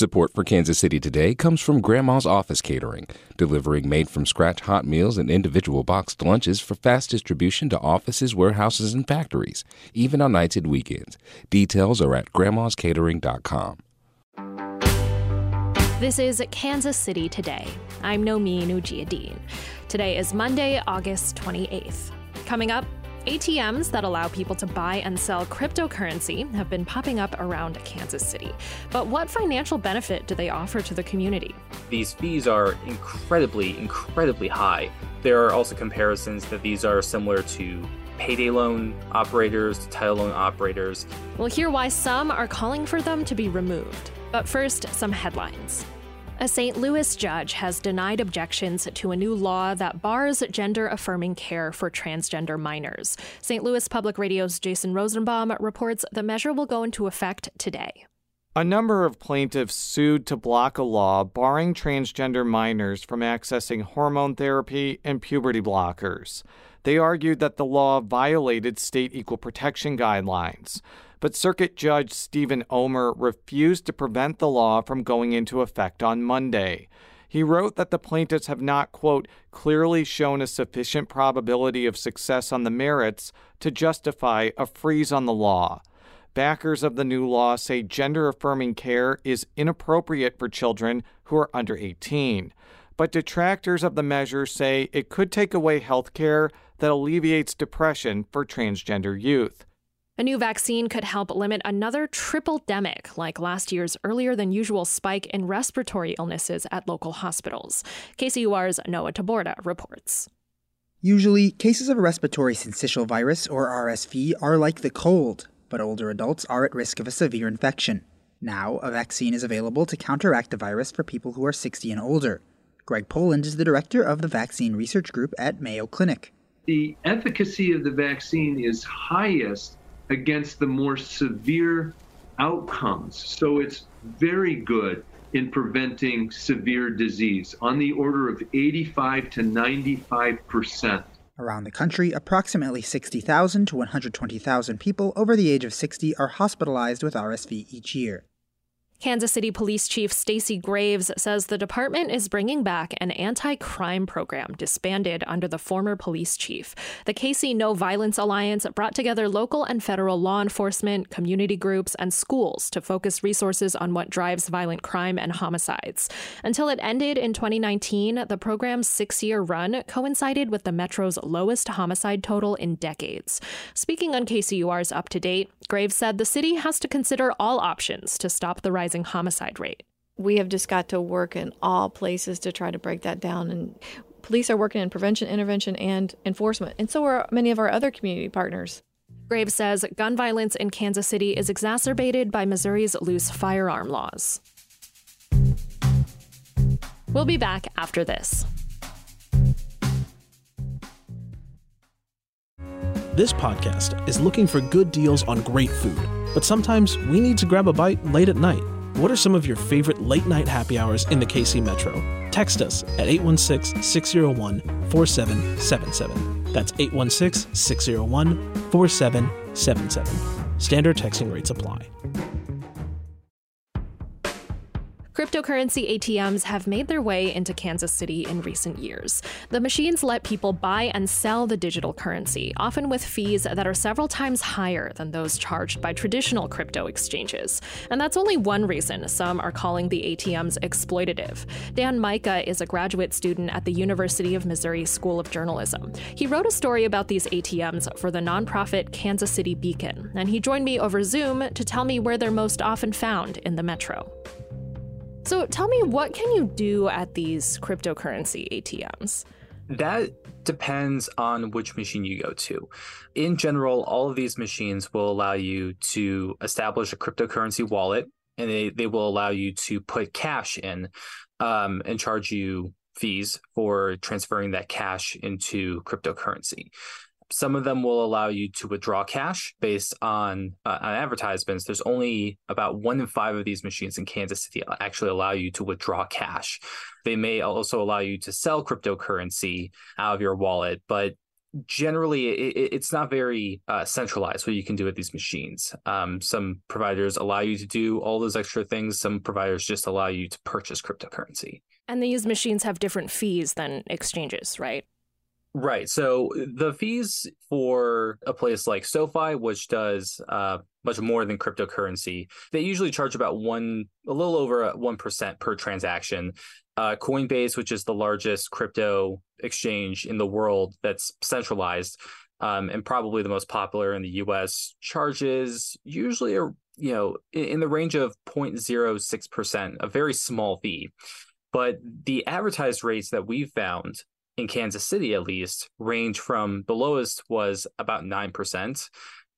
Support for Kansas City Today comes from Grandma's Office Catering, delivering made from scratch hot meals and individual boxed lunches for fast distribution to offices, warehouses, and factories, even on nights and weekends. Details are at grandmascatering.com. This is Kansas City Today. I'm Nomin Ujiyediin. Today is Monday, August 28th. Coming up, ATMs that allow people to buy and sell cryptocurrency have been popping up around Kansas City. But what financial benefit do they offer to the community? These fees are incredibly, incredibly high. There are also comparisons that these are similar to payday loan operators, to title loan operators. We'll hear why some are calling for them to be removed. But first, some headlines. A St. Louis judge has denied objections to a new law that bars gender affirming care for transgender minors. St. Louis Public Radio's Jason Rosenbaum reports the measure will go into effect today. A number of plaintiffs sued to block a law barring transgender minors from accessing hormone therapy and puberty blockers. They argued that the law violated state equal protection guidelines but Circuit Judge Steven Ohmer refused to prevent the law from going into effect on Monday. He wrote that the plaintiffs have not, quote, clearly shown a sufficient probability of success on the merits to justify a freeze on the law. Backers of the new law say gender affirming care is inappropriate for children who are under 18. But detractors of the measure say it could take away health care that alleviates depression for transgender youth. A new vaccine could help limit another triple demic, like last year's earlier than usual spike in respiratory illnesses at local hospitals. KCUR's Noah Taborda reports. Usually, cases of respiratory syncytial virus, or RSV, are like the cold, but older adults are at risk of a severe infection. Now, a vaccine is available to counteract the virus for people who are 60 and older. Greg Poland is the director of the Vaccine Research Group at Mayo Clinic. The efficacy of the vaccine is highest against the more severe outcomes. So it's very good in preventing severe disease on the order of 85 to 95 percent. Around the country, approximately 60,000 to 120,000 people over the age of 60 are hospitalized with RSV each year. Kansas City Police Chief Stacy Graves says the department is bringing back an anti crime program disbanded under the former police chief. The KC No Violence Alliance brought together local and federal law enforcement, community groups, and schools to focus resources on what drives violent crime and homicides. Until it ended in 2019, the program's six year run coincided with the Metro's lowest homicide total in decades. Speaking on KCUR's Up to Date, Graves said the city has to consider all options to stop the rising homicide rate. We have just got to work in all places to try to break that down. And police are working in prevention, intervention, and enforcement. And so are many of our other community partners. Graves says gun violence in Kansas City is exacerbated by Missouri's loose firearm laws. We'll be back after this. This podcast is looking for good deals on great food, but sometimes we need to grab a bite late at night. What are some of your favorite late night happy hours in the KC Metro? Text us at 816 601 4777. That's 816 601 4777. Standard texting rates apply. Cryptocurrency ATMs have made their way into Kansas City in recent years. The machines let people buy and sell the digital currency, often with fees that are several times higher than those charged by traditional crypto exchanges. And that's only one reason some are calling the ATMs exploitative. Dan Mika is a graduate student at the University of Missouri School of Journalism. He wrote a story about these ATMs for the nonprofit Kansas City Beacon, and he joined me over Zoom to tell me where they're most often found in the metro. So tell me, what can you do at these cryptocurrency ATMs? That depends on which machine you go to. In general, all of these machines will allow you to establish a cryptocurrency wallet and they, they will allow you to put cash in um, and charge you fees for transferring that cash into cryptocurrency. Some of them will allow you to withdraw cash based on, uh, on advertisements. There's only about one in five of these machines in Kansas City actually allow you to withdraw cash. They may also allow you to sell cryptocurrency out of your wallet, but generally it, it's not very uh, centralized what you can do with these machines um, some providers allow you to do all those extra things some providers just allow you to purchase cryptocurrency and these machines have different fees than exchanges right Right. So the fees for a place like SoFi, which does uh, much more than cryptocurrency, they usually charge about one, a little over one percent per transaction. Uh, Coinbase, which is the largest crypto exchange in the world that's centralized um, and probably the most popular in the U.S., charges usually a you know in the range of 0.06 percent, a very small fee. But the advertised rates that we've found in Kansas City, at least, range from the lowest was about 9%.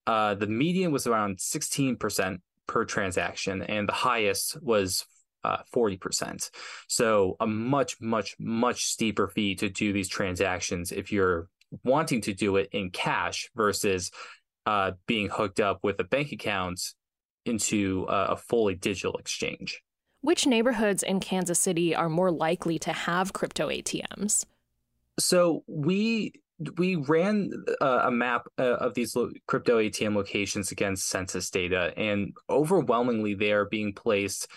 Uh, the median was around 16% per transaction, and the highest was uh, 40%. So, a much, much, much steeper fee to do these transactions if you're wanting to do it in cash versus uh, being hooked up with a bank account into a, a fully digital exchange. Which neighborhoods in Kansas City are more likely to have crypto ATMs? So we we ran uh, a map uh, of these crypto ATM locations against census data, and overwhelmingly they are being placed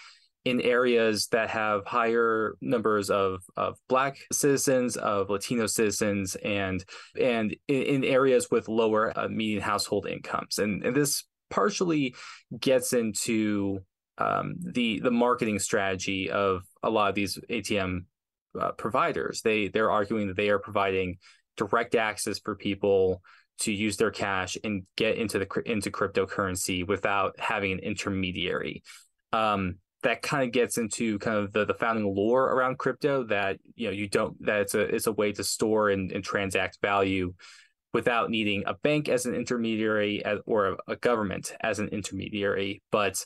in areas that have higher numbers of, of Black citizens, of Latino citizens, and and in, in areas with lower uh, median household incomes, and, and this partially gets into um, the the marketing strategy of a lot of these ATM uh, providers. They they're arguing that they are providing direct access for people to use their cash and get into the into cryptocurrency without having an intermediary. Um, that kind of gets into kind of the, the founding lore around crypto that you know you don't that it's a it's a way to store and, and transact value without needing a bank as an intermediary as, or a, government as an intermediary but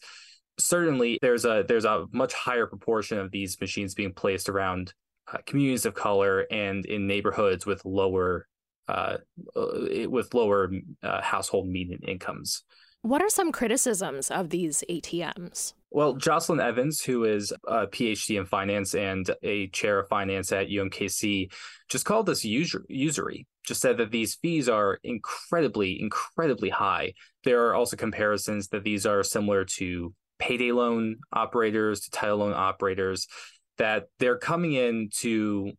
certainly there's a there's a much higher proportion of these machines being placed around uh, communities of color and in neighborhoods with lower uh, uh, with lower uh, household median incomes. What are some criticisms of these ATMs? Well, Jocelyn Evans, who is a PhD in finance and a chair of finance at UMKC, just called this usury. Just said that these fees are incredibly, incredibly high. There are also comparisons that these are similar to payday loan operators, to title loan operators that they're coming into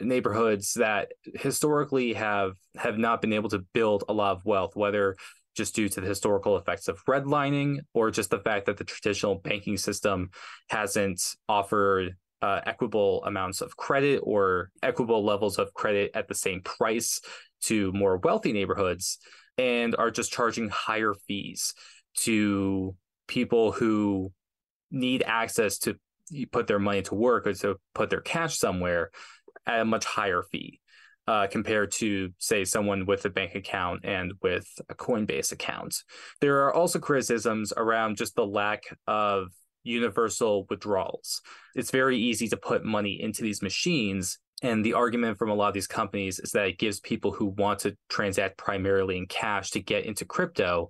neighborhoods that historically have have not been able to build a lot of wealth whether just due to the historical effects of redlining or just the fact that the traditional banking system hasn't offered uh, equitable amounts of credit or equitable levels of credit at the same price to more wealthy neighborhoods and are just charging higher fees to people who need access to put their money to work or to put their cash somewhere at a much higher fee uh, compared to, say, someone with a bank account and with a Coinbase account. There are also criticisms around just the lack of universal withdrawals. It's very easy to put money into these machines. And the argument from a lot of these companies is that it gives people who want to transact primarily in cash to get into crypto.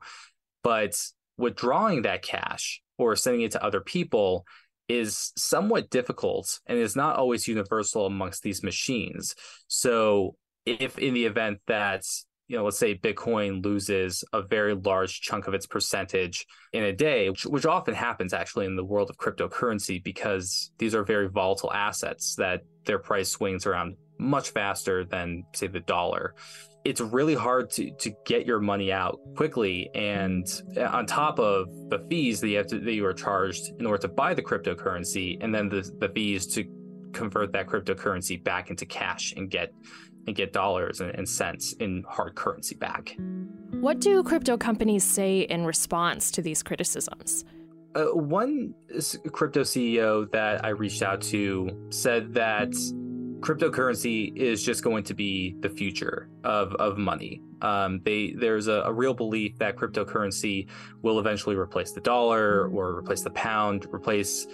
But withdrawing that cash or sending it to other people is somewhat difficult and is not always universal amongst these machines. So if in the event that you know, let's say Bitcoin loses a very large chunk of its percentage in a day, which, which, often happens actually in the world of cryptocurrency because these are very volatile assets that their price swings around much faster than, say, the dollar. It's really hard to to get your money out quickly and on top of the fees that you have to that you are charged in order to buy the cryptocurrency and then the, the fees to convert that cryptocurrency back into cash and get and get dollars and, and cents in hard currency back. What do crypto companies say in response to these criticisms? Uh, one crypto CEO that I reached out to said that cryptocurrency is just going to be the future of, of money. Um, they there's a, a, real belief that cryptocurrency will eventually replace the dollar or replace the pound, replace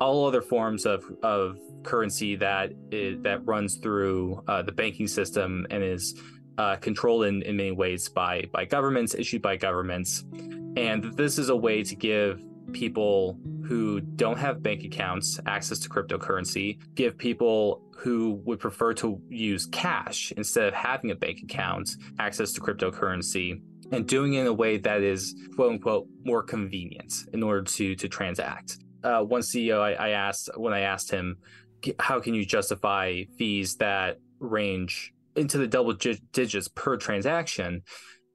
all other forms of, of currency that is, that runs through uh, the banking system and is uh, controlled in, in many ways by by governments, issued by governments, and this is a way to give people who don't have bank accounts access to cryptocurrency, give people who would prefer to use cash instead of having a bank account access to cryptocurrency and doing it in a way that is quote unquote more convenient in order to to transact. Uh, one CEO I, I asked when I asked him, how can you justify fees that range into the double digits per transaction?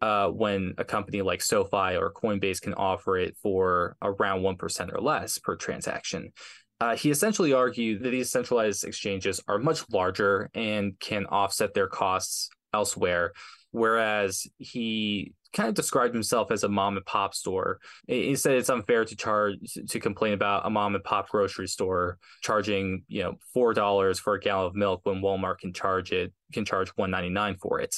Uh, when a company like SoFi or Coinbase can offer it for around 1% or less per transaction. Uh, he essentially argued that these centralized exchanges are much larger and can offset their costs elsewhere, whereas he kind of described himself as a mom and pop store. He said it's unfair to charge to complain about a mom and pop grocery store charging you know four dollars for a gallon of milk when Walmart can charge it can charge one ninety nine for it.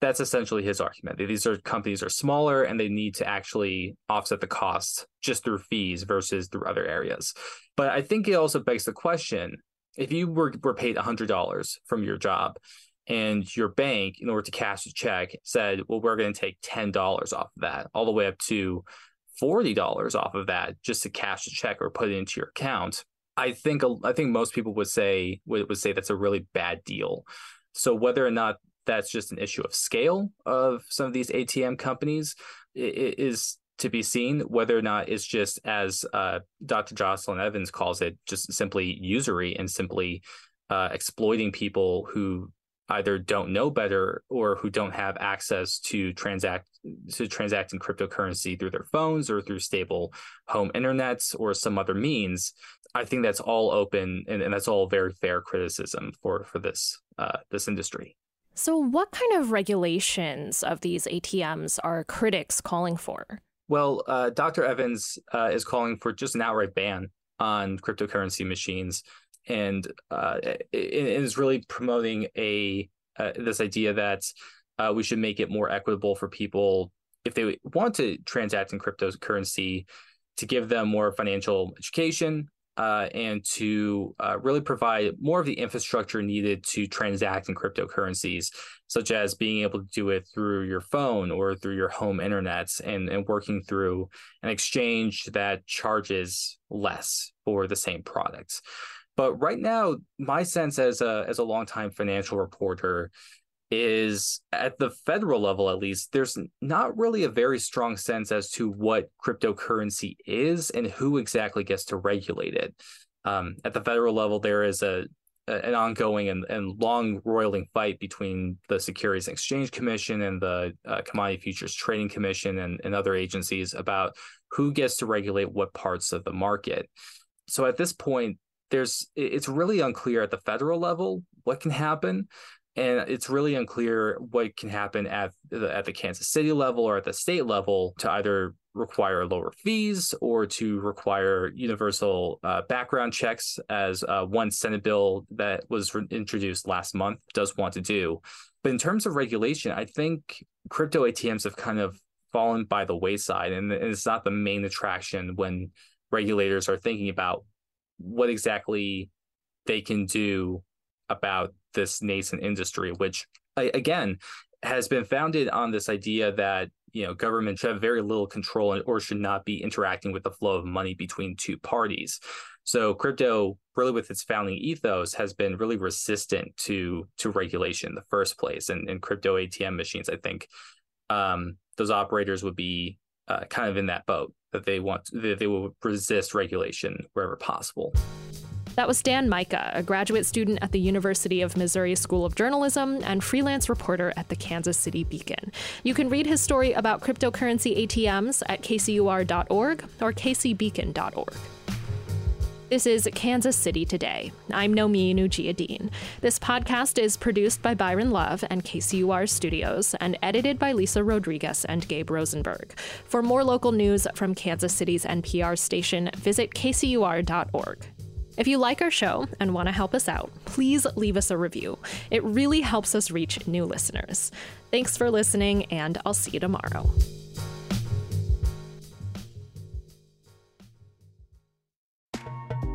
That's essentially his argument. These are companies are smaller and they need to actually offset the cost just through fees versus through other areas. But I think it also begs the question: if you were were paid hundred dollars from your job and your bank, in order to cash a check, said, well, we're going to take $10 off of that, all the way up to $40 off of that just to cash a check or put it into your account. I think I think most people would say would, would say that's a really bad deal. So whether or not that's just an issue of scale of some of these ATM companies is to be seen. Whether or not it's just as uh, Dr. Jocelyn Evans calls it, just simply usury and simply uh, exploiting people who either don't know better or who don't have access to transact to transacting cryptocurrency through their phones or through stable home internets or some other means i think that's all open and, and that's all very fair criticism for for this uh, this industry so what kind of regulations of these atms are critics calling for? Well uh, dr evans uh, is calling for just an outright ban on cryptocurrency machines. And uh, is really promoting a uh, this idea that uh, we should make it more equitable for people if they want to transact in cryptocurrency to give them more financial education uh, and to uh, really provide more of the infrastructure needed to transact in cryptocurrencies, such as being able to do it through your phone or through your home internet and, and working through an exchange that charges less for the same products. But right now, my sense as a as a longtime financial reporter is at the federal level at least there's not really a very strong sense as to what cryptocurrency is and who exactly gets to regulate it. Um, at the federal level there is a, an ongoing and, and long roiling fight between the securities and exchange commission and the uh, commodity futures trading commission and, and other agencies about who gets to regulate what parts of the market. So at this point there's it's really unclear at the federal level what can happen and it's really unclear what can happen at the, at the Kansas City level or at the state level to either require lower fees or to require universal uh, background checks, as uh, one Senate bill that was re- introduced last month does want to do. But in terms of regulation, I think crypto ATMs have kind of fallen by the wayside, and it's not the main attraction when regulators are thinking about what exactly they can do about this nascent industry, which again has been founded on this idea that you know government should have very little control or should not be interacting with the flow of money between two parties. So crypto, really with its founding ethos, has been really resistant to to regulation in the first place. And, and crypto ATM machines, I think, um, those operators would be uh, kind of in that boat that they want that they will resist regulation wherever possible. That was Dan Mika, a graduate student at the University of Missouri School of Journalism and freelance reporter at the Kansas City Beacon. You can read his story about cryptocurrency ATMs at kcur.org or kcbeacon.org. This is Kansas City Today. I'm Nomin Ujiyediin. This podcast is produced by Byron Love and KCUR Studios and edited by Lisa Rodriguez and Gabe Rosenberg. For more local news from Kansas City's NPR station, visit kcur.org. If you like our show and want to help us out, please leave us a review. It really helps us reach new listeners. Thanks for listening, and I'll see you tomorrow.